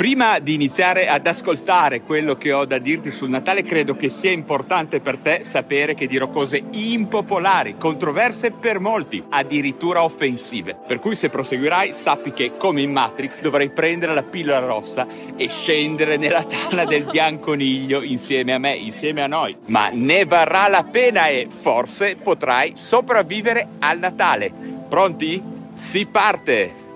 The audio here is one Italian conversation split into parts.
Prima di iniziare ad ascoltare quello che ho da dirti sul Natale, credo che sia importante per te sapere che dirò cose impopolari, controverse per molti, addirittura offensive. Per cui se proseguirai, sappi che come in Matrix dovrai prendere la pillola rossa e scendere nella tana del bianconiglio insieme a me, insieme a noi. Ma ne varrà la pena e forse potrai sopravvivere al Natale. Pronti? Si parte!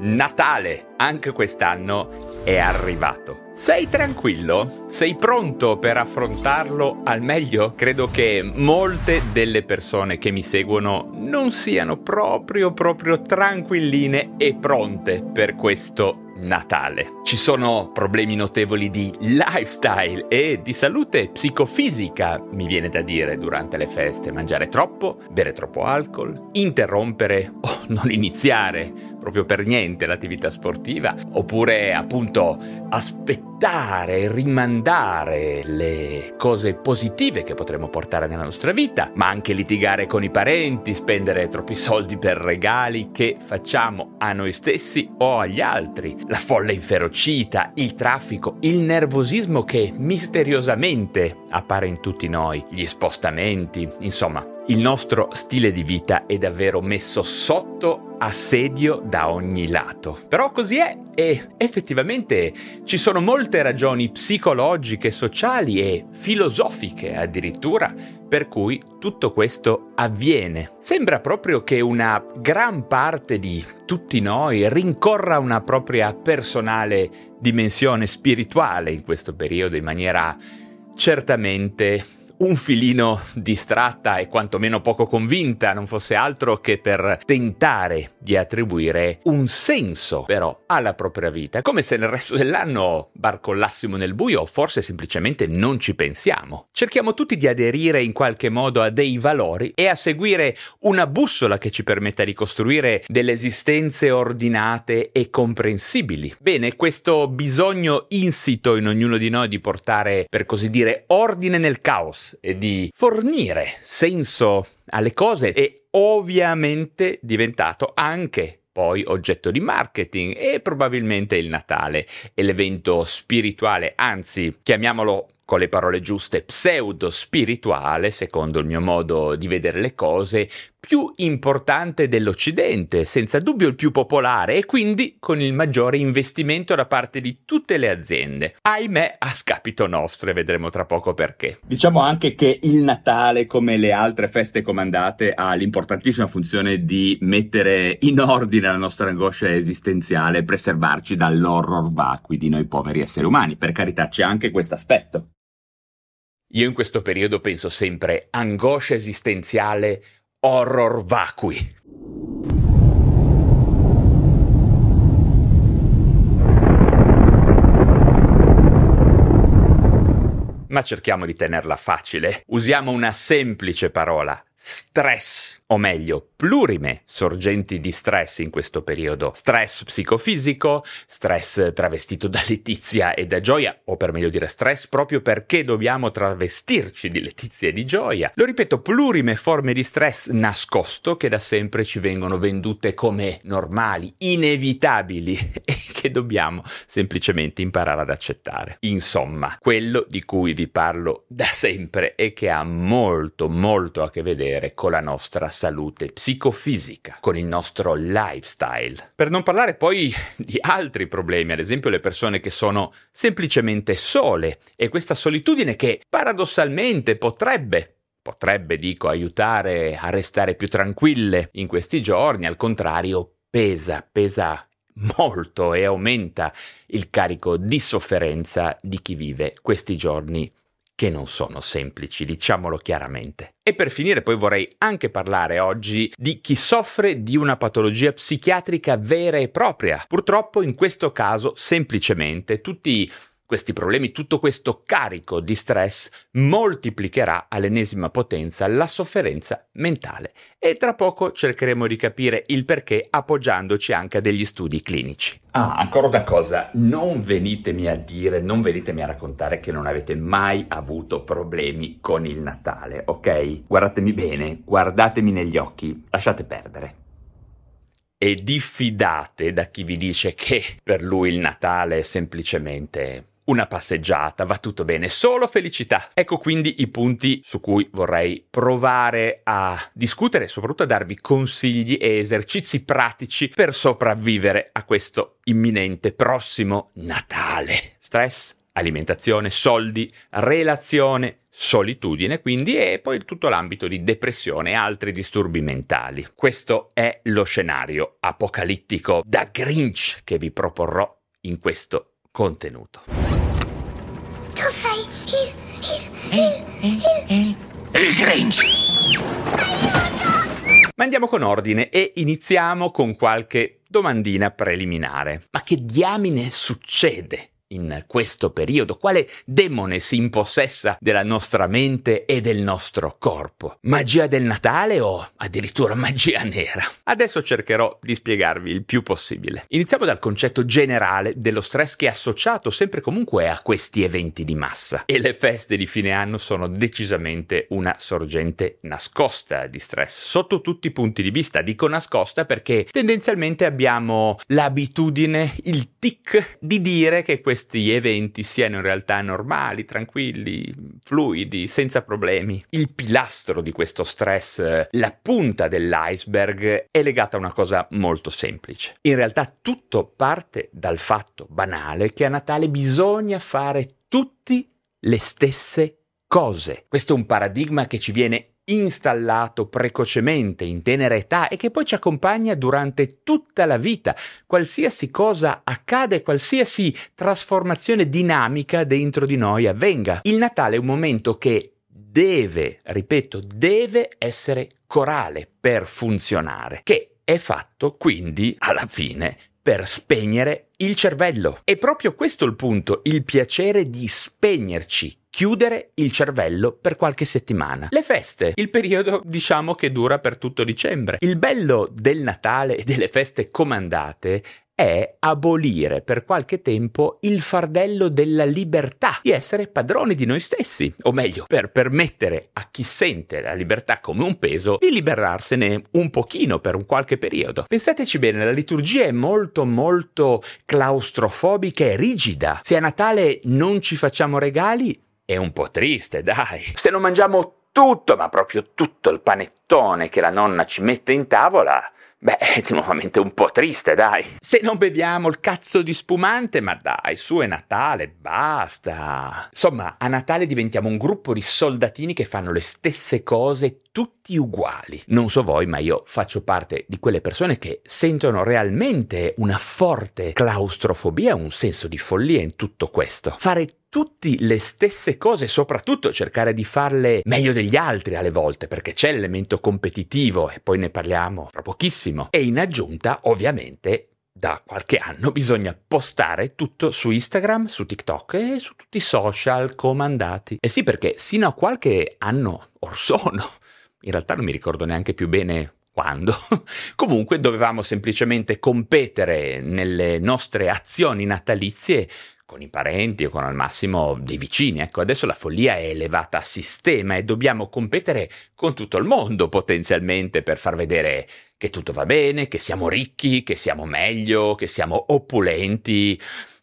Natale, anche quest'anno è arrivato. Sei tranquillo? Sei pronto per affrontarlo al meglio? Credo che molte delle persone che mi seguono non siano proprio proprio tranquilline e pronte per questo Natale. Ci sono problemi notevoli di lifestyle e di salute psicofisica, mi viene da dire, durante le feste. Mangiare troppo, bere troppo alcol, interrompere o non iniziare proprio per niente l'attività sportiva, oppure appunto aspettare, rimandare le cose positive che potremmo portare nella nostra vita, ma anche litigare con i parenti, spendere troppi soldi per regali che facciamo a noi stessi o agli altri, la folla inferocita, il traffico, il nervosismo che misteriosamente appare in tutti noi, gli spostamenti, insomma, il nostro stile di vita è davvero messo sotto assedio da ogni lato. Però così è e effettivamente ci sono molte ragioni psicologiche, sociali e filosofiche addirittura per cui tutto questo avviene. Sembra proprio che una gran parte di tutti noi rincorra una propria personale dimensione spirituale in questo periodo in maniera certamente un filino distratta e quantomeno poco convinta, non fosse altro che per tentare di attribuire un senso però alla propria vita, come se nel resto dell'anno barcollassimo nel buio o forse semplicemente non ci pensiamo. Cerchiamo tutti di aderire in qualche modo a dei valori e a seguire una bussola che ci permetta di costruire delle esistenze ordinate e comprensibili. Bene, questo bisogno insito in ognuno di noi di portare, per così dire, ordine nel caos e di fornire senso alle cose è ovviamente diventato anche poi oggetto di marketing e probabilmente il Natale è l'evento spirituale, anzi chiamiamolo con le parole giuste, pseudo spirituale, secondo il mio modo di vedere le cose, più importante dell'Occidente, senza dubbio il più popolare e quindi con il maggiore investimento da parte di tutte le aziende. Ahimè, a scapito nostro, e vedremo tra poco perché. Diciamo anche che il Natale, come le altre feste comandate, ha l'importantissima funzione di mettere in ordine la nostra angoscia esistenziale e preservarci dall'horror vacui di noi poveri esseri umani. Per carità, c'è anche questo aspetto. Io in questo periodo penso sempre angoscia esistenziale, horror vacui. Ma cerchiamo di tenerla facile. Usiamo una semplice parola, stress, o meglio, plurime sorgenti di stress in questo periodo. Stress psicofisico, stress travestito da letizia e da gioia, o per meglio dire stress proprio perché dobbiamo travestirci di letizia e di gioia. Lo ripeto, plurime forme di stress nascosto che da sempre ci vengono vendute come normali, inevitabili e che dobbiamo semplicemente imparare ad accettare. Insomma, quello di cui vi parlo da sempre e che ha molto molto a che vedere vedere con la nostra salute psicofisica, con il nostro lifestyle. Per non parlare poi di altri problemi, ad esempio le persone che sono semplicemente sole e questa solitudine che paradossalmente potrebbe potrebbe, dico, aiutare a restare più tranquille in questi giorni, al contrario, pesa, pesa molto e aumenta il carico di sofferenza di chi vive questi giorni che non sono semplici, diciamolo chiaramente. E per finire poi vorrei anche parlare oggi di chi soffre di una patologia psichiatrica vera e propria. Purtroppo in questo caso semplicemente tutti questi problemi, tutto questo carico di stress moltiplicherà all'ennesima potenza la sofferenza mentale e tra poco cercheremo di capire il perché appoggiandoci anche a degli studi clinici. Ah, ancora una cosa, non venitemi a dire, non venitemi a raccontare che non avete mai avuto problemi con il Natale, ok? Guardatemi bene, guardatemi negli occhi, lasciate perdere. e diffidate da chi vi dice che per lui il Natale è semplicemente una passeggiata, va tutto bene, solo felicità. Ecco quindi i punti su cui vorrei provare a discutere e soprattutto a darvi consigli e esercizi pratici per sopravvivere a questo imminente prossimo Natale. Stress, alimentazione, soldi, relazione, solitudine quindi e poi tutto l'ambito di depressione e altri disturbi mentali. Questo è lo scenario apocalittico da Grinch che vi proporrò in questo contenuto. Tu sei il, il, il, il, il Grinch. Ma andiamo con ordine e iniziamo con qualche domandina preliminare. Ma che diamine succede in questo periodo? Quale demone si impossessa della nostra mente e del nostro corpo? Magia del Natale o addirittura magia nera? Adesso cercherò di spiegarvi il più possibile. Iniziamo dal concetto generale dello stress che è associato sempre comunque a questi eventi di massa. E le feste di fine anno sono decisamente una sorgente nascosta di stress, sotto tutti i punti di vista. Dico nascosta perché tendenzialmente abbiamo l'abitudine, il tic di dire che questi questi eventi siano in realtà normali, tranquilli, fluidi, senza problemi. Il pilastro di questo stress, la punta dell'iceberg, è legata a una cosa molto semplice. In realtà tutto parte dal fatto banale che a Natale bisogna fare tutti le stesse cose. Questo è un paradigma che ci viene installato precocemente in tenera età e che poi ci accompagna durante tutta la vita, qualsiasi cosa accade, qualsiasi trasformazione dinamica dentro di noi avvenga. Il Natale è un momento che deve, ripeto, deve essere corale per funzionare, che è fatto quindi alla fine per spegnere il cervello. È proprio questo il punto, il piacere di spegnerci, chiudere il cervello per qualche settimana. Le feste, il periodo diciamo che dura per tutto dicembre. Il bello del Natale e delle feste comandate è abolire per qualche tempo il fardello della libertà, di essere padroni di noi stessi, o meglio, per permettere a chi sente la libertà come un peso di liberarsene un pochino per un qualche periodo. Pensateci bene, la liturgia è molto molto claustrofobica e rigida. Se a Natale non ci facciamo regali, è un po' triste, dai. Se non mangiamo tutto, ma proprio tutto il panettone che la nonna ci mette in tavola, Beh, è nuovamente un po' triste, dai. Se non beviamo il cazzo di spumante, ma dai, su è Natale, basta. Insomma, a Natale diventiamo un gruppo di soldatini che fanno le stesse cose tutti uguali. Non so voi, ma io faccio parte di quelle persone che sentono realmente una forte claustrofobia, un senso di follia in tutto questo. Fare tutti le stesse cose, soprattutto cercare di farle meglio degli altri alle volte, perché c'è l'elemento competitivo e poi ne parliamo fra pochissimo. E in aggiunta, ovviamente, da qualche anno bisogna postare tutto su Instagram, su TikTok e su tutti i social comandati. E sì, perché sino a qualche anno or sono, in realtà non mi ricordo neanche più bene quando. Comunque dovevamo semplicemente competere nelle nostre azioni natalizie con i parenti o con al massimo dei vicini. Ecco, adesso la follia è elevata a sistema e dobbiamo competere con tutto il mondo potenzialmente per far vedere che tutto va bene, che siamo ricchi, che siamo meglio, che siamo opulenti.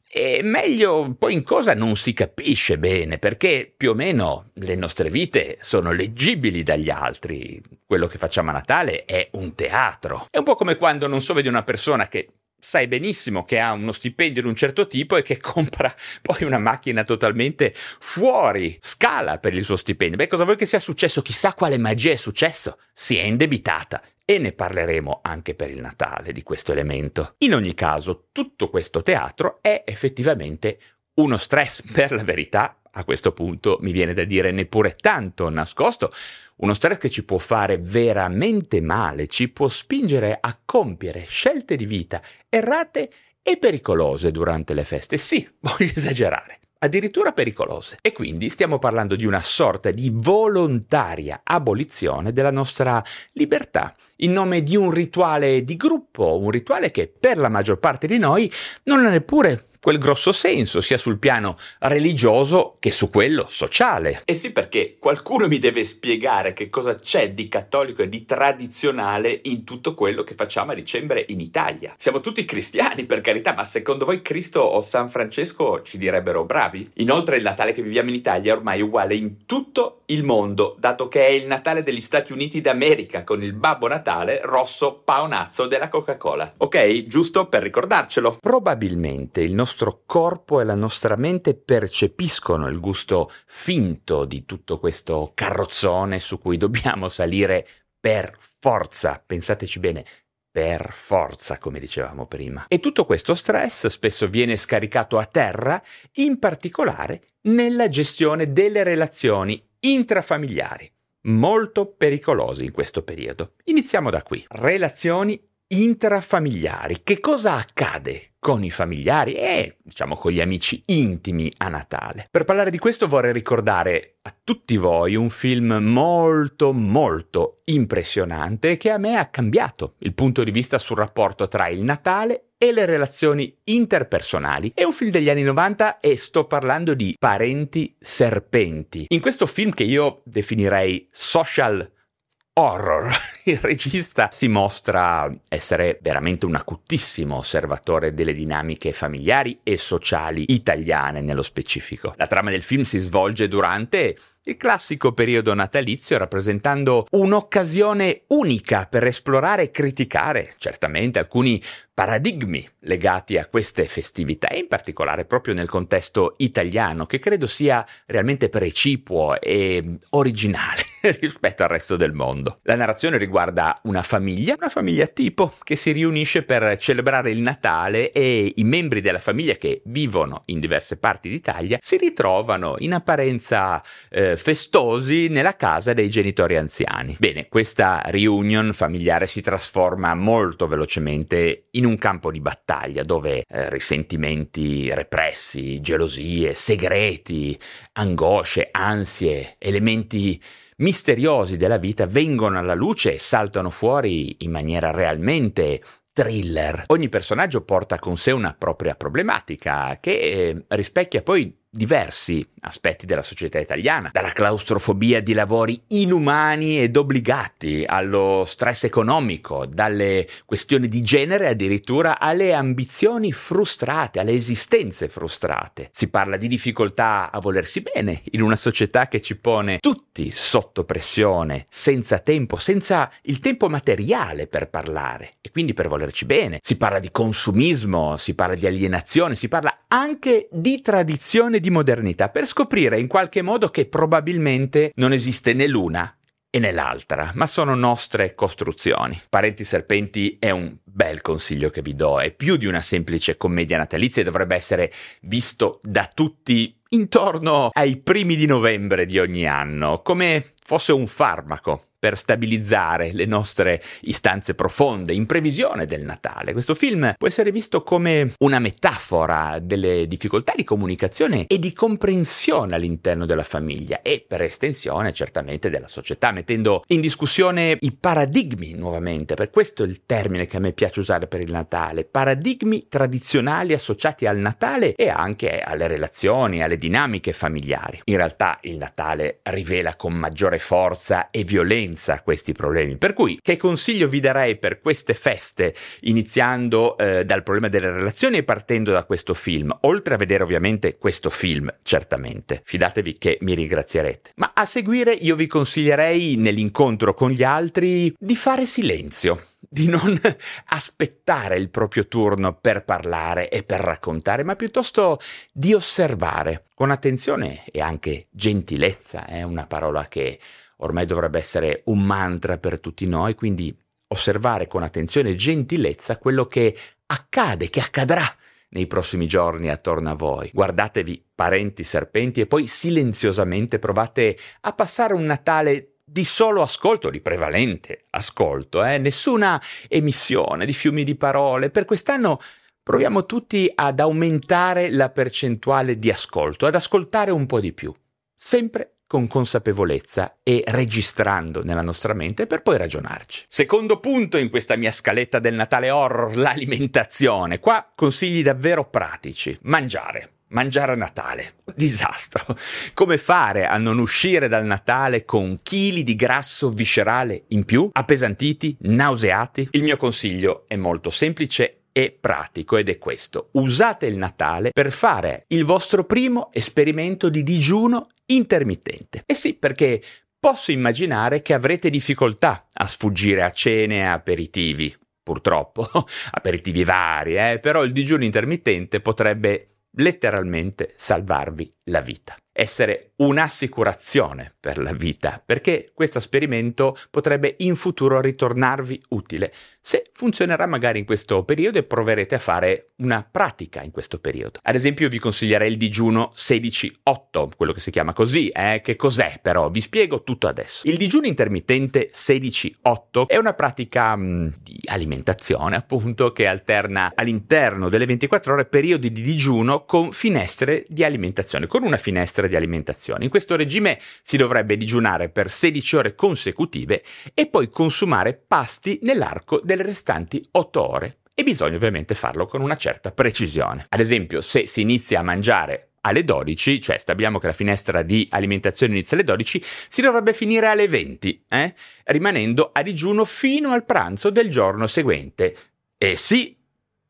E meglio poi in cosa non si capisce bene, perché più o meno le nostre vite sono leggibili dagli altri. Quello che facciamo a Natale è un teatro. È un po' come quando non so vedi una persona che sai benissimo che ha uno stipendio di un certo tipo e che compra poi una macchina totalmente fuori scala per il suo stipendio. Beh, cosa vuoi che sia successo? Chissà quale magia è successo. Si è indebitata. E ne parleremo anche per il Natale di questo elemento. In ogni caso, tutto questo teatro è effettivamente uno stress, per la verità, a questo punto mi viene da dire neppure tanto nascosto, uno stress che ci può fare veramente male, ci può spingere a compiere scelte di vita errate e pericolose durante le feste. Sì, voglio esagerare addirittura pericolose. E quindi stiamo parlando di una sorta di volontaria abolizione della nostra libertà, in nome di un rituale di gruppo, un rituale che per la maggior parte di noi non ha neppure quel grosso senso, sia sul piano religioso che su quello sociale. E sì, perché qualcuno mi deve spiegare che cosa c'è di cattolico e di tradizionale in tutto quello che facciamo a dicembre in Italia. Siamo tutti cristiani, per carità, ma secondo voi Cristo o San Francesco ci direbbero bravi? Inoltre il Natale che viviamo in Italia è ormai uguale in tutto il mondo, dato che è il Natale degli Stati Uniti d'America, con il Babbo Natale rosso paonazzo della Coca-Cola. Ok? Giusto per ricordarcelo. Probabilmente il nostro corpo e la nostra mente percepiscono il gusto finto di tutto questo carrozzone su cui dobbiamo salire per forza. Pensateci bene, per forza, come dicevamo prima. E tutto questo stress spesso viene scaricato a terra, in particolare nella gestione delle relazioni intrafamiliari, molto pericolosi in questo periodo. Iniziamo da qui. Relazioni intrafamiliari. Che cosa accade con i familiari e, diciamo, con gli amici intimi a Natale? Per parlare di questo vorrei ricordare a tutti voi un film molto, molto impressionante che a me ha cambiato il punto di vista sul rapporto tra il Natale e le relazioni interpersonali. È un film degli anni 90 e sto parlando di Parenti Serpenti. In questo film che io definirei social horror. Il regista si mostra essere veramente un acutissimo osservatore delle dinamiche familiari e sociali italiane nello specifico. La trama del film si svolge durante il classico periodo natalizio rappresentando un'occasione unica per esplorare e criticare certamente alcuni paradigmi legati a queste festività e in particolare proprio nel contesto italiano che credo sia realmente precipuo e originale rispetto al resto del mondo. La narrazione riguarda una famiglia, una famiglia tipo che si riunisce per celebrare il Natale e i membri della famiglia che vivono in diverse parti d'Italia si ritrovano in apparenza eh, festosi nella casa dei genitori anziani. Bene, questa reunion familiare si trasforma molto velocemente in un campo di battaglia dove eh, risentimenti repressi, gelosie, segreti, angosce, ansie, elementi misteriosi della vita vengono alla luce e saltano fuori in maniera realmente thriller. Ogni personaggio porta con sé una propria problematica che eh, rispecchia poi diversi aspetti della società italiana, dalla claustrofobia di lavori inumani ed obbligati, allo stress economico, dalle questioni di genere addirittura alle ambizioni frustrate, alle esistenze frustrate. Si parla di difficoltà a volersi bene in una società che ci pone tutti sotto pressione, senza tempo, senza il tempo materiale per parlare e quindi per volerci bene. Si parla di consumismo, si parla di alienazione, si parla anche di tradizione di modernità per scoprire in qualche modo che probabilmente non esiste né l'una e nell'altra, ma sono nostre costruzioni. Parenti Serpenti è un bel consiglio che vi do, è più di una semplice commedia natalizia e dovrebbe essere visto da tutti intorno ai primi di novembre di ogni anno, come fosse un farmaco per stabilizzare le nostre istanze profonde in previsione del Natale. Questo film può essere visto come una metafora delle difficoltà di comunicazione e di comprensione all'interno della famiglia e per estensione certamente della società, mettendo in discussione i paradigmi nuovamente, per questo è il termine che a me piace usare per il Natale, paradigmi tradizionali associati al Natale e anche alle relazioni, alle dinamiche familiari. In realtà il Natale rivela con maggiore forza e violenza senza questi problemi. Per cui che consiglio vi darei per queste feste, iniziando eh, dal problema delle relazioni e partendo da questo film, oltre a vedere ovviamente questo film, certamente. Fidatevi che mi ringrazierete. Ma a seguire io vi consiglierei nell'incontro con gli altri di fare silenzio di non aspettare il proprio turno per parlare e per raccontare, ma piuttosto di osservare con attenzione e anche gentilezza, è una parola che ormai dovrebbe essere un mantra per tutti noi, quindi osservare con attenzione e gentilezza quello che accade, che accadrà nei prossimi giorni attorno a voi. Guardatevi parenti serpenti e poi silenziosamente provate a passare un Natale di solo ascolto, di prevalente ascolto, eh? nessuna emissione di fiumi di parole. Per quest'anno proviamo tutti ad aumentare la percentuale di ascolto, ad ascoltare un po' di più, sempre con consapevolezza e registrando nella nostra mente per poi ragionarci. Secondo punto in questa mia scaletta del Natale horror, l'alimentazione. Qua consigli davvero pratici. Mangiare. Mangiare a Natale. Disastro. Come fare a non uscire dal Natale con chili di grasso viscerale in più, appesantiti, nauseati? Il mio consiglio è molto semplice e pratico ed è questo. Usate il Natale per fare il vostro primo esperimento di digiuno intermittente. E sì, perché posso immaginare che avrete difficoltà a sfuggire a cene e aperitivi. Purtroppo, aperitivi vari, eh? però il digiuno intermittente potrebbe letteralmente salvarvi la vita essere un'assicurazione per la vita, perché questo esperimento potrebbe in futuro ritornarvi utile. Se funzionerà magari in questo periodo e proverete a fare una pratica in questo periodo. Ad esempio vi consiglierei il digiuno 16-8, quello che si chiama così, eh? che cos'è però? Vi spiego tutto adesso. Il digiuno intermittente 16-8 è una pratica mh, mm, di alimentazione appunto che alterna all'interno delle 24 ore periodi di digiuno con finestre di alimentazione, con una finestra ore di alimentazione. In questo regime si dovrebbe digiunare per 16 ore consecutive e poi consumare pasti nell'arco delle restanti 8 ore. E bisogna ovviamente farlo con una certa precisione. Ad esempio, se si inizia a mangiare alle 12, cioè stabiliamo che la finestra di alimentazione inizia alle 12, si dovrebbe finire alle 20, eh? rimanendo a digiuno fino al pranzo del giorno seguente. E sì,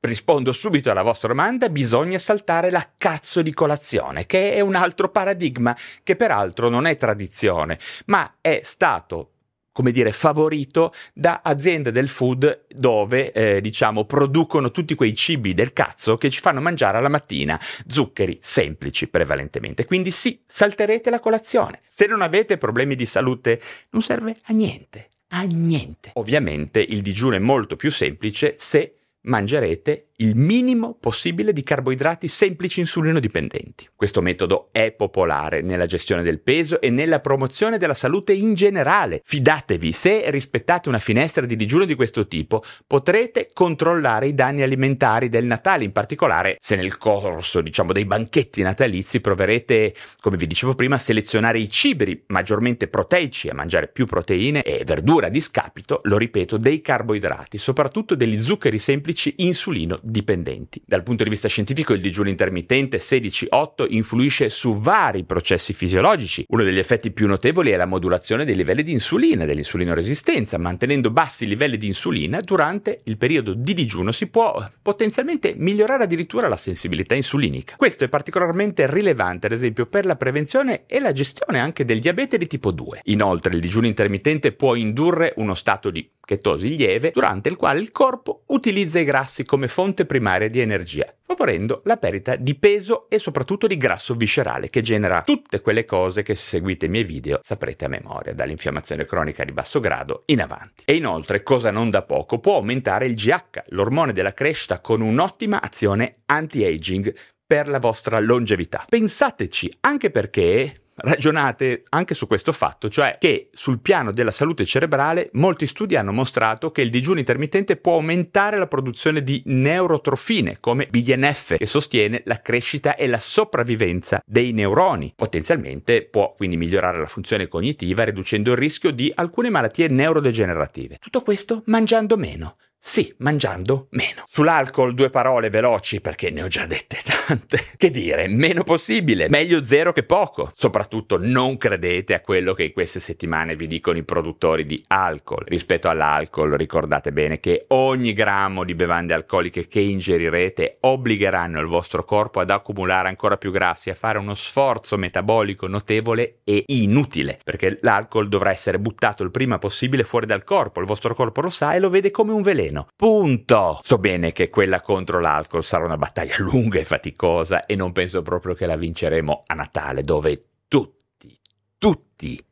Rispondo subito alla vostra domanda, bisogna saltare la cazzo di colazione, che è un altro paradigma, che peraltro non è tradizione, ma è stato come dire, favorito da aziende del food dove, eh, diciamo, producono tutti quei cibi del cazzo che ci fanno mangiare alla mattina, zuccheri semplici prevalentemente. Quindi sì, salterete la colazione. Se non avete problemi di salute, non serve a niente, a niente. Ovviamente il digiuno è molto più semplice se mangerete il minimo possibile di carboidrati semplici insulino dipendenti. Questo metodo è popolare nella gestione del peso e nella promozione della salute in generale. Fidatevi, se rispettate una finestra di digiuno di questo tipo, potrete controllare i danni alimentari del Natale, in particolare se nel corso, diciamo, dei banchetti natalizi proverete, come vi dicevo prima, a selezionare i cibi maggiormente proteici, a mangiare più proteine e verdura a discapito, lo ripeto, dei carboidrati, soprattutto degli zuccheri semplici insulino dipendenti. Dal punto di vista scientifico il digiuno intermittente 16-8 influisce su vari processi fisiologici. Uno degli effetti più notevoli è la modulazione dei livelli di insulina e dell'insulinoresistenza. Mantenendo bassi livelli di insulina durante il periodo di digiuno si può potenzialmente migliorare addirittura la sensibilità insulinica. Questo è particolarmente rilevante ad esempio per la prevenzione e la gestione anche del diabete di tipo 2. Inoltre il digiuno intermittente può indurre uno stato di chetosi lieve durante il quale il corpo utilizza i grassi come fonte primaria di energia, favorendo la perdita di peso e soprattutto di grasso viscerale che genera tutte quelle cose che se seguite i miei video saprete a memoria, dall'infiammazione cronica di basso grado in avanti. E inoltre, cosa non da poco, può aumentare il GH, l'ormone della crescita con un'ottima azione anti-aging per la vostra longevità. Pensateci, anche perché ragionate anche su questo fatto, cioè che sul piano della salute cerebrale molti studi hanno mostrato che il digiuno intermittente può aumentare la produzione di neurotrofine come BDNF che sostiene la crescita e la sopravvivenza dei neuroni. Potenzialmente può quindi migliorare la funzione cognitiva riducendo il rischio di alcune malattie neurodegenerative. Tutto questo mangiando meno. Sì, mangiando meno. Sull'alcol due parole veloci perché ne ho già dette tante. Che dire, meno possibile, meglio zero che poco. Soprattutto non credete a quello che in queste settimane vi dicono i produttori di alcol. Rispetto all'alcol ricordate bene che ogni grammo di bevande alcoliche che ingerirete obbligheranno il vostro corpo ad accumulare ancora più grassi, a fare uno sforzo metabolico notevole e inutile, perché l'alcol dovrà essere buttato il prima possibile fuori dal corpo. Il vostro corpo lo sa e lo vede come un veleno meno. Punto. So bene che quella contro l'alcol sarà una battaglia lunga e faticosa e non penso proprio che la vinceremo a Natale, dove tutti, tutti,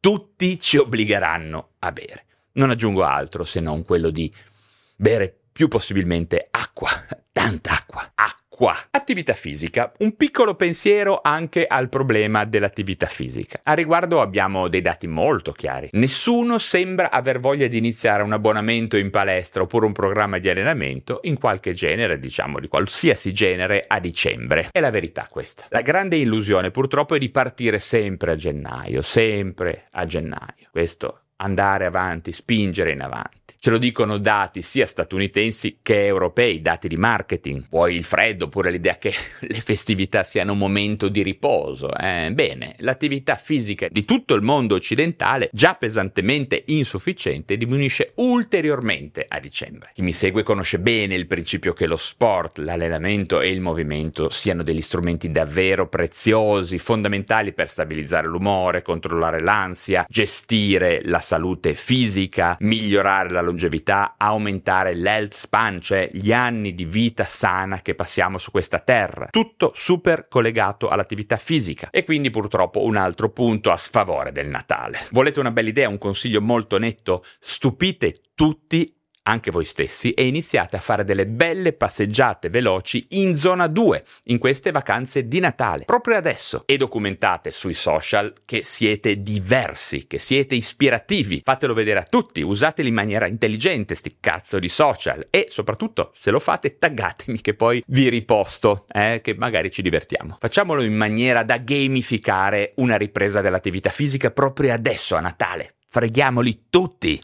tutti ci obbligheranno a bere. Non aggiungo altro se non quello di bere più possibilmente acqua, tanta acqua, acqua qua. Attività fisica. Un piccolo pensiero anche al problema dell'attività fisica. A riguardo abbiamo dei dati molto chiari. Nessuno sembra aver voglia di iniziare un abbonamento in palestra oppure un programma di allenamento in qualche genere, diciamo di qualsiasi genere, a dicembre. È la verità questa. La grande illusione purtroppo è di partire sempre a gennaio, sempre a gennaio. Questo andare avanti, spingere in avanti. Ce lo dicono dati sia statunitensi che europei, dati di marketing. Poi il freddo, oppure l'idea che le festività siano un momento di riposo. Eh? Bene, l'attività fisica di tutto il mondo occidentale, già pesantemente insufficiente, diminuisce ulteriormente a dicembre. Chi mi segue conosce bene il principio che lo sport, l'allenamento e il movimento siano degli strumenti davvero preziosi, fondamentali per stabilizzare l'umore, controllare l'ansia, gestire la salute fisica, migliorare la longevità, aumentare l'health span, cioè gli anni di vita sana che passiamo su questa terra. Tutto super collegato all'attività fisica. E quindi purtroppo un altro punto a sfavore del Natale. Volete una bella idea, un consiglio molto netto? Stupite tutti anche voi stessi, e iniziate a fare delle belle passeggiate veloci in zona 2 in queste vacanze di Natale, proprio adesso. E documentate sui social che siete diversi, che siete ispirativi. Fatelo vedere a tutti, usateli in maniera intelligente, sti cazzo di social. E soprattutto, se lo fate, taggatemi che poi vi riposto, eh, che magari ci divertiamo. Facciamolo in maniera da gamificare una ripresa dell'attività fisica proprio adesso a Natale. Freghiamoli tutti!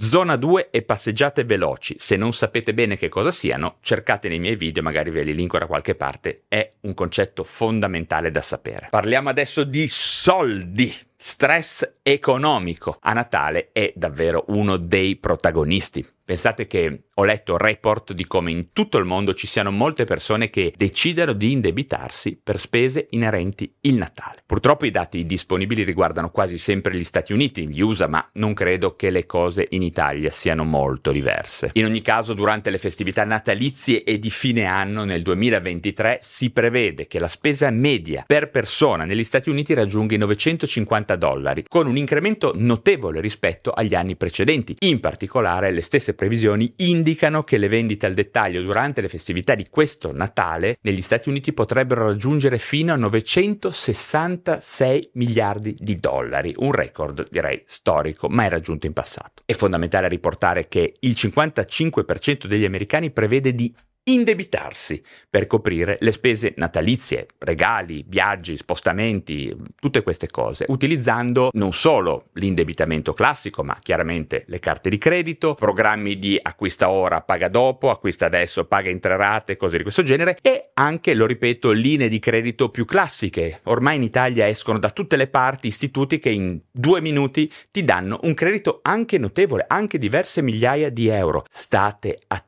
Zona 2 e passeggiate veloci. Se non sapete bene che cosa siano, cercate nei miei video, magari ve li linko da qualche parte. È un concetto fondamentale da sapere. Parliamo adesso di soldi. Stress economico a Natale è davvero uno dei protagonisti. Pensate che ho letto report di come in tutto il mondo ci siano molte persone che decidono di indebitarsi per spese inerenti il Natale. Purtroppo i dati disponibili riguardano quasi sempre gli Stati Uniti, gli USA, ma non credo che le cose in Italia siano molto diverse. In ogni caso, durante le festività natalizie e di fine anno nel 2023 si prevede che la spesa media per persona negli Stati Uniti raggiunga i 950 dollari, con un incremento notevole rispetto agli anni precedenti. In particolare, le stesse previsioni indicano che le vendite al dettaglio durante le festività di questo Natale negli Stati Uniti potrebbero raggiungere fino a 966 miliardi di dollari, un record direi storico mai raggiunto in passato. È fondamentale riportare che il 55% degli americani prevede di indebitarsi per coprire le spese natalizie, regali, viaggi, spostamenti, tutte queste cose, utilizzando non solo l'indebitamento classico, ma chiaramente le carte di credito, programmi di acquista ora, paga dopo, acquista adesso, paga in tre rate, cose di questo genere, e anche, lo ripeto, linee di credito più classiche. Ormai in Italia escono da tutte le parti istituti che in due minuti ti danno un credito anche notevole, anche diverse migliaia di euro. State attenti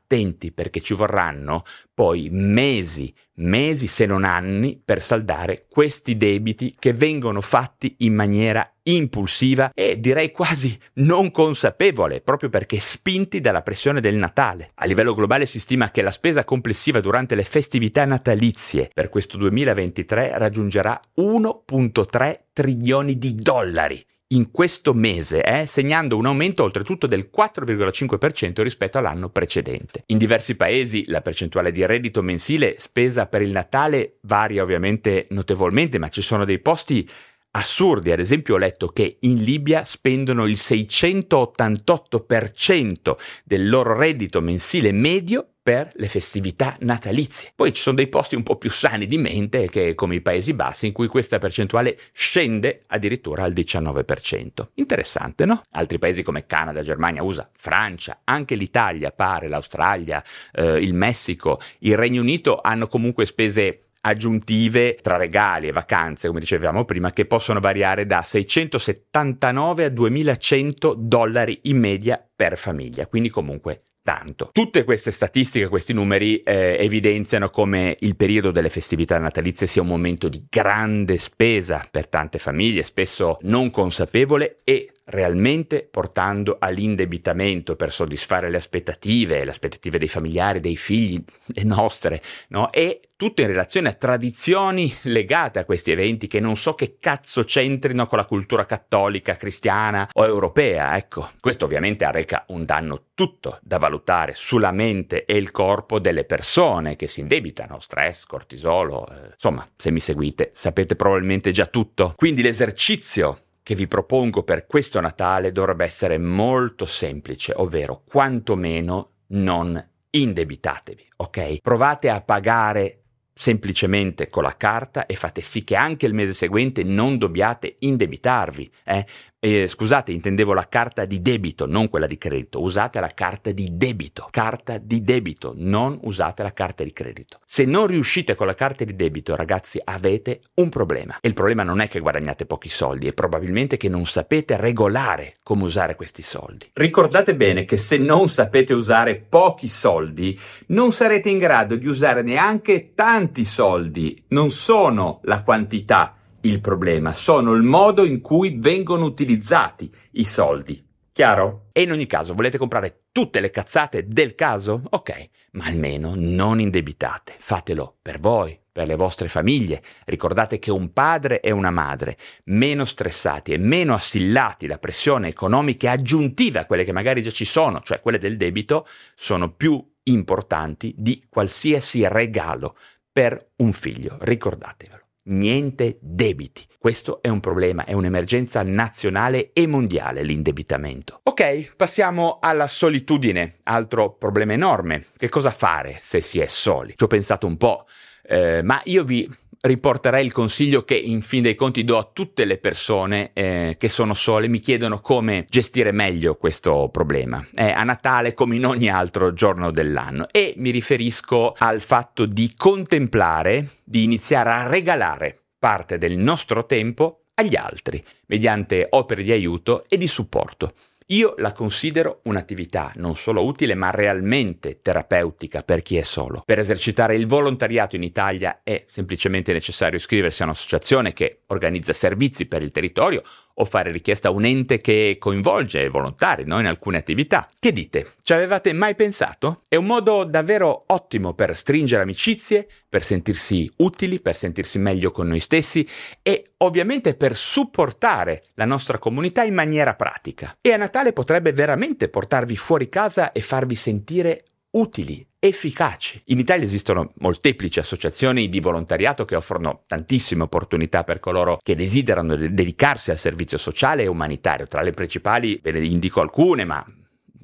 perché ci vorranno poi mesi, mesi se non anni per saldare questi debiti che vengono fatti in maniera impulsiva e direi quasi non consapevole, proprio perché spinti dalla pressione del Natale. A livello globale si stima che la spesa complessiva durante le festività natalizie per questo 2023 raggiungerà 1.3 trilioni di dollari in questo mese, eh, segnando un aumento oltretutto del 4,5% rispetto all'anno precedente. In diversi paesi la percentuale di reddito mensile spesa per il Natale varia ovviamente notevolmente, ma ci sono dei posti assurdi. Ad esempio ho letto che in Libia spendono il 688% del loro reddito mensile medio per le festività natalizie. Poi ci sono dei posti un po' più sani di mente, che come i Paesi Bassi, in cui questa percentuale scende addirittura al 19%. Interessante, no? Altri paesi come Canada, Germania, USA, Francia, anche l'Italia pare, l'Australia, eh, il Messico, il Regno Unito hanno comunque spese aggiuntive tra regali e vacanze, come dicevamo prima, che possono variare da 679 a 2100 dollari in media per famiglia, quindi comunque tanto. Tutte queste statistiche, questi numeri eh, evidenziano come il periodo delle festività natalizie sia un momento di grande spesa per tante famiglie, spesso non consapevole e realmente portando all'indebitamento per soddisfare le aspettative, le aspettative dei familiari, dei figli, le nostre, no? E soprattutto in relazione a tradizioni legate a questi eventi che non so che cazzo c'entrino con la cultura cattolica, cristiana o europea, ecco. Questo ovviamente arreca un danno tutto da valutare sulla mente e il corpo delle persone che si indebitano, stress, cortisolo, eh. insomma, se mi seguite sapete probabilmente già tutto. Quindi l'esercizio che vi propongo per questo Natale dovrebbe essere molto semplice, ovvero quantomeno non indebitatevi, ok? Provate a pagare semplicemente con la carta e fate sì che anche il mese seguente non dobbiate indebitarvi. Eh? Eh, scusate, intendevo la carta di debito, non quella di credito. Usate la carta di debito. Carta di debito, non usate la carta di credito. Se non riuscite con la carta di debito, ragazzi, avete un problema. E il problema non è che guadagnate pochi soldi, è probabilmente che non sapete regolare come usare questi soldi. Ricordate bene che se non sapete usare pochi soldi, non sarete in grado di usare neanche tanti soldi. Non sono la quantità il problema, sono il modo in cui vengono utilizzati i soldi. Chiaro? E in ogni caso, volete comprare tutte le cazzate del caso? Ok, ma almeno non indebitate. Fatelo per voi, per le vostre famiglie. Ricordate che un padre e una madre meno stressati e meno assillati da pressione economiche aggiuntive a quelle che magari già ci sono, cioè quelle del debito, sono più importanti di qualsiasi regalo per un figlio. Ricordatevelo niente debiti. Questo è un problema, è un'emergenza nazionale e mondiale l'indebitamento. Ok, passiamo alla solitudine, altro problema enorme. Che cosa fare se si è soli? Ci ho pensato un po', eh, ma io vi riporterei il consiglio che in fin dei conti do a tutte le persone eh, che sono sole, mi chiedono come gestire meglio questo problema. È a Natale come in ogni altro giorno dell'anno e mi riferisco al fatto di contemplare, di iniziare a regalare parte del nostro tempo agli altri mediante opere di aiuto e di supporto. Io la considero un'attività non solo utile ma realmente terapeutica per chi è solo. Per esercitare il volontariato in Italia è semplicemente necessario iscriversi a un'associazione che organizza servizi per il territorio o fare richiesta a un ente che coinvolge volontari no? in alcune attività. Che dite? Ci avevate mai pensato? È un modo davvero ottimo per stringere amicizie, per sentirsi utili, per sentirsi meglio con noi stessi e ovviamente per supportare la nostra comunità in maniera pratica. E a Natale potrebbe veramente portarvi fuori casa e farvi sentire utili, efficaci. In Italia esistono molteplici associazioni di volontariato che offrono tantissime opportunità per coloro che desiderano dedicarsi al servizio sociale e umanitario. Tra le principali ve ne indico alcune, ma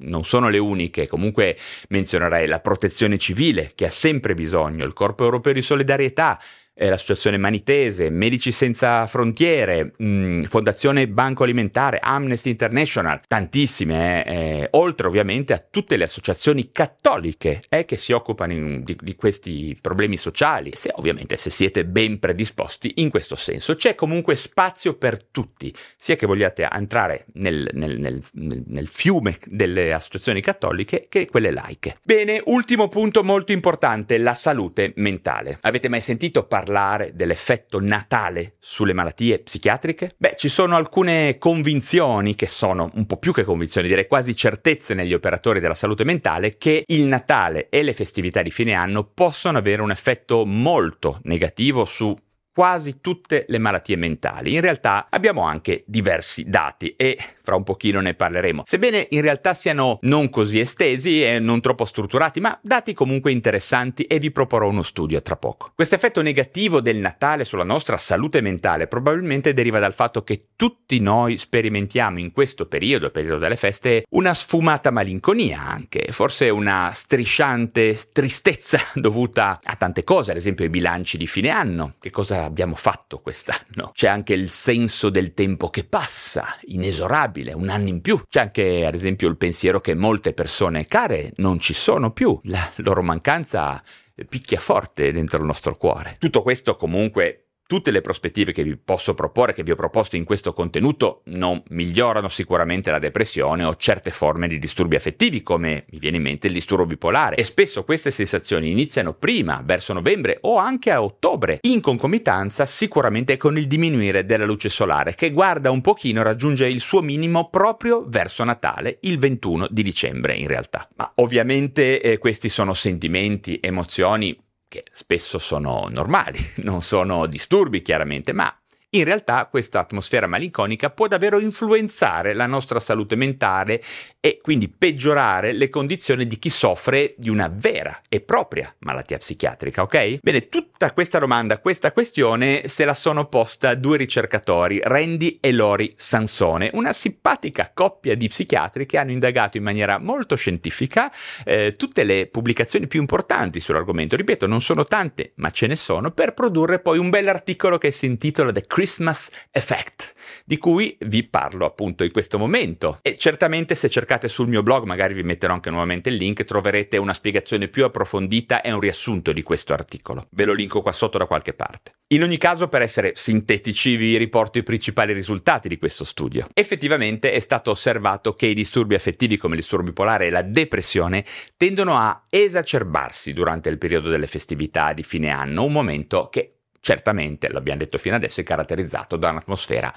non sono le uniche, comunque menzionerei la protezione civile che ha sempre bisogno, il Corpo Europeo di Solidarietà, eh, l'Associazione Manitese, Medici Senza Frontiere, mh, mm, Fondazione Banco Alimentare, Amnesty International, tantissime, eh, eh, oltre ovviamente a tutte le associazioni cattoliche eh, che si occupano in, di, di, questi problemi sociali, se ovviamente se siete ben predisposti in questo senso. C'è comunque spazio per tutti, sia che vogliate entrare nel, nel, nel, nel fiume delle associazioni cattoliche che quelle laiche. Bene, ultimo punto molto importante, la salute mentale. Avete mai sentito parlare parlare dell'effetto natale sulle malattie psichiatriche? Beh, ci sono alcune convinzioni che sono un po' più che convinzioni, direi quasi certezze negli operatori della salute mentale che il Natale e le festività di fine anno possono avere un effetto molto negativo su quasi tutte le malattie mentali. In realtà abbiamo anche diversi dati e fra un pochino ne parleremo. Sebbene in realtà siano non così estesi e non troppo strutturati, ma dati comunque interessanti e vi proporrò uno studio tra poco. Questo effetto negativo del Natale sulla nostra salute mentale probabilmente deriva dal fatto che tutti noi sperimentiamo in questo periodo, periodo delle feste, una sfumata malinconia anche, forse una strisciante tristezza dovuta a tante cose, ad esempio ai bilanci di fine anno. Che cosa abbiamo fatto quest'anno. C'è anche il senso del tempo che passa, inesorabile, un anno in più. C'è anche, ad esempio, il pensiero che molte persone care non ci sono più. La loro mancanza picchia forte dentro il nostro cuore. Tutto questo comunque Tutte le prospettive che vi posso proporre, che vi ho proposto in questo contenuto, non migliorano sicuramente la depressione o certe forme di disturbi affettivi, come mi viene in mente il disturbo bipolare. E spesso queste sensazioni iniziano prima, verso novembre o anche a ottobre, in concomitanza sicuramente con il diminuire della luce solare, che guarda un pochino raggiunge il suo minimo proprio verso Natale, il 21 di dicembre in realtà. Ma ovviamente eh, questi sono sentimenti, emozioni che spesso sono normali, non sono disturbi chiaramente, ma in realtà questa atmosfera malinconica può davvero influenzare la nostra salute mentale e quindi peggiorare le condizioni di chi soffre di una vera e propria malattia psichiatrica, ok? Bene, tutta questa domanda, questa questione se la sono posta due ricercatori, Randy e Lori Sansone, una simpatica coppia di psichiatri che hanno indagato in maniera molto scientifica eh, tutte le pubblicazioni più importanti sull'argomento. Ripeto, non sono tante, ma ce ne sono, per produrre poi un bell'articolo che si intitola The Christmas Effect, di cui vi parlo appunto in questo momento. E certamente se cercate sul mio blog, magari vi metterò anche nuovamente il link, troverete una spiegazione più approfondita e un riassunto di questo articolo. Ve lo linko qua sotto da qualche parte. In ogni caso, per essere sintetici, vi riporto i principali risultati di questo studio. Effettivamente è stato osservato che i disturbi affettivi come il disturbo bipolare e la depressione tendono a esacerbarsi durante il periodo delle festività di fine anno, un momento che certamente, l'abbiamo detto fino adesso, è caratterizzato da un'atmosfera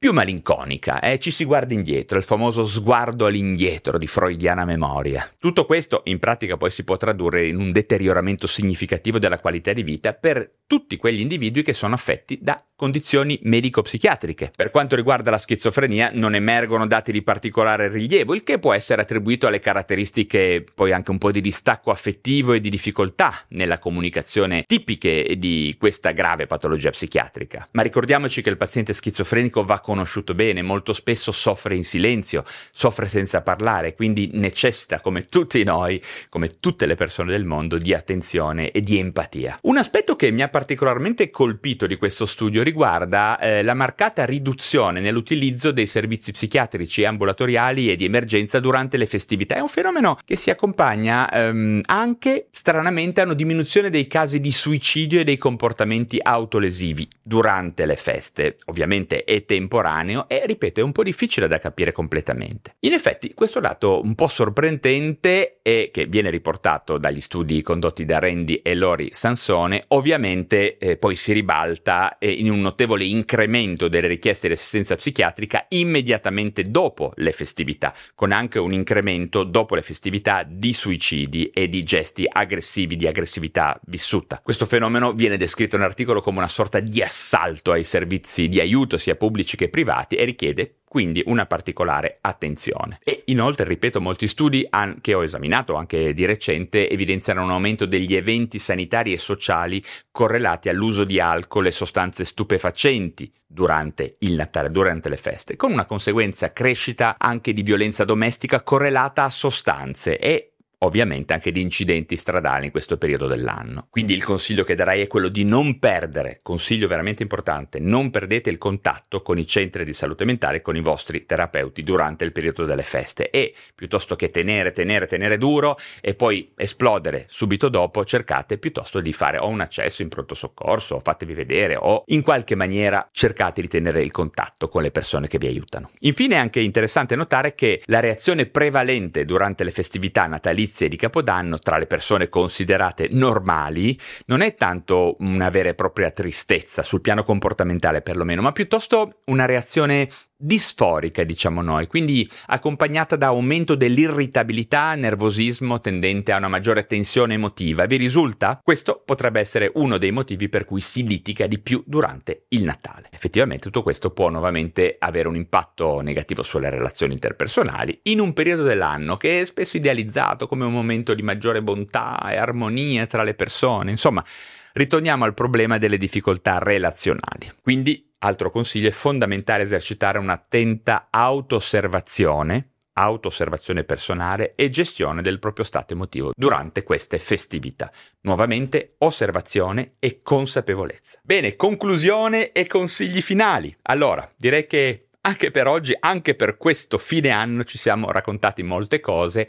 più malinconica, eh? ci si guarda indietro, il famoso sguardo all'indietro di freudiana memoria. Tutto questo in pratica poi si può tradurre in un deterioramento significativo della qualità di vita per tutti quegli individui che sono affetti da condizioni medico-psichiatriche. Per quanto riguarda la schizofrenia non emergono dati di particolare rilievo, il che può essere attribuito alle caratteristiche poi anche un po' di distacco affettivo e di difficoltà nella comunicazione tipiche di questa grave patologia psichiatrica. Ma ricordiamoci che il paziente schizofrenico va conosciuto bene, molto spesso soffre in silenzio, soffre senza parlare, quindi necessita come tutti noi, come tutte le persone del mondo, di attenzione e di empatia. Un aspetto che mi ha particolarmente colpito di questo studio riguarda eh, la marcata riduzione nell'utilizzo dei servizi psichiatrici ambulatoriali e di emergenza durante le festività. È un fenomeno che si accompagna ehm, anche stranamente a una diminuzione dei casi di suicidio e dei comportamenti autolesivi durante le feste. Ovviamente è temporaneo e, ripeto, è un po' difficile da capire completamente. In effetti, questo dato un po' sorprendente e che viene riportato dagli studi condotti da Randy e Lori Sansone, ovviamente eh, poi si ribalta eh, in un un notevole incremento delle richieste di assistenza psichiatrica immediatamente dopo le festività, con anche un incremento dopo le festività di suicidi e di gesti aggressivi, di aggressività vissuta. Questo fenomeno viene descritto nell'articolo come una sorta di assalto ai servizi di aiuto sia pubblici che privati e richiede quindi una particolare attenzione. E inoltre, ripeto, molti studi che ho esaminato anche di recente evidenziano un aumento degli eventi sanitari e sociali correlati all'uso di alcol e sostanze stupefacenti durante il Natale, durante le feste, con una conseguenza crescita anche di violenza domestica correlata a sostanze e ovviamente anche di incidenti stradali in questo periodo dell'anno. Quindi il consiglio che darei è quello di non perdere, consiglio veramente importante, non perdete il contatto con i centri di salute mentale con i vostri terapeuti durante il periodo delle feste e piuttosto che tenere, tenere, tenere duro e poi esplodere subito dopo, cercate piuttosto di fare o un accesso in pronto soccorso o fatevi vedere o in qualche maniera cercate di tenere il contatto con le persone che vi aiutano. Infine è anche interessante notare che la reazione prevalente durante le festività natalizie notizie di Capodanno tra le persone considerate normali non è tanto una vera e propria tristezza, sul piano comportamentale perlomeno, ma piuttosto una reazione disforica, diciamo noi, quindi accompagnata da aumento dell'irritabilità, nervosismo tendente a una maggiore tensione emotiva. Vi risulta? Questo potrebbe essere uno dei motivi per cui si litiga di più durante il Natale. Effettivamente tutto questo può nuovamente avere un impatto negativo sulle relazioni interpersonali in un periodo dell'anno che è spesso idealizzato come un momento di maggiore bontà e armonia tra le persone. Insomma, ritorniamo al problema delle difficoltà relazionali. Quindi Altro consiglio è fondamentale esercitare un'attenta auto-osservazione auto-osservazione personale e gestione del proprio stato emotivo durante queste festività. Nuovamente, osservazione e consapevolezza. Bene, conclusione e consigli finali. Allora, direi che anche per oggi, anche per questo fine anno ci siamo raccontati molte cose,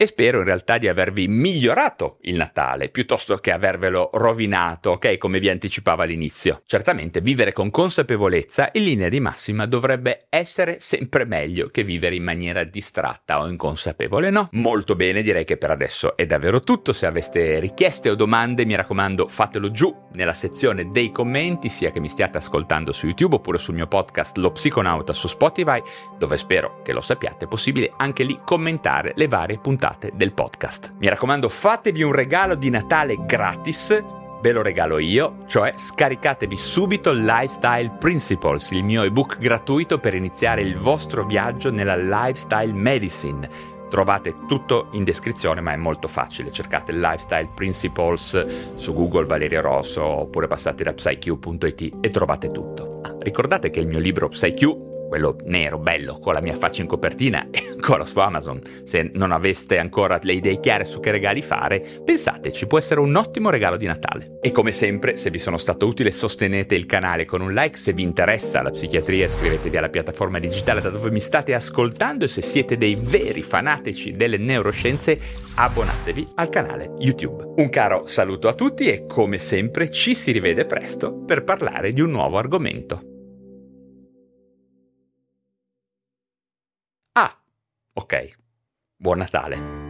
e spero in realtà di avervi migliorato il Natale piuttosto che avervelo rovinato, ok? Come vi anticipavo all'inizio. Certamente vivere con consapevolezza in linea di massima dovrebbe essere sempre meglio che vivere in maniera distratta o inconsapevole, no? Molto bene, direi che per adesso è davvero tutto. Se aveste richieste o domande, mi raccomando, fatelo giù nella sezione dei commenti, sia che mi stiate ascoltando su YouTube oppure sul mio podcast Lo Psiconauta su Spotify, dove spero che lo sappiate, è possibile anche lì commentare le varie puntate puntate del podcast. Mi raccomando, fatevi un regalo di Natale gratis ve lo regalo io, cioè scaricatevi subito Lifestyle Principles, il mio ebook gratuito per iniziare il vostro viaggio nella lifestyle medicine. Trovate tutto in descrizione, ma è molto facile. Cercate Lifestyle Principles su Google Valerio Rosso oppure passate da psyq.it e trovate tutto. Ah, ricordate che il mio libro PsyQ quello nero, bello, con la mia faccia in copertina, è ancora su Amazon. Se non aveste ancora le idee chiare su che regali fare, pensateci, può essere un ottimo regalo di Natale. E come sempre, se vi sono stato utile, sostenete il canale con un like. Se vi interessa la psichiatria, iscrivetevi alla piattaforma digitale da dove mi state ascoltando e se siete dei veri fanatici delle neuroscienze, abbonatevi al canale YouTube. Un caro saluto a tutti e come sempre ci si rivede presto per parlare di un nuovo argomento. Ah, ok. Buon Natale.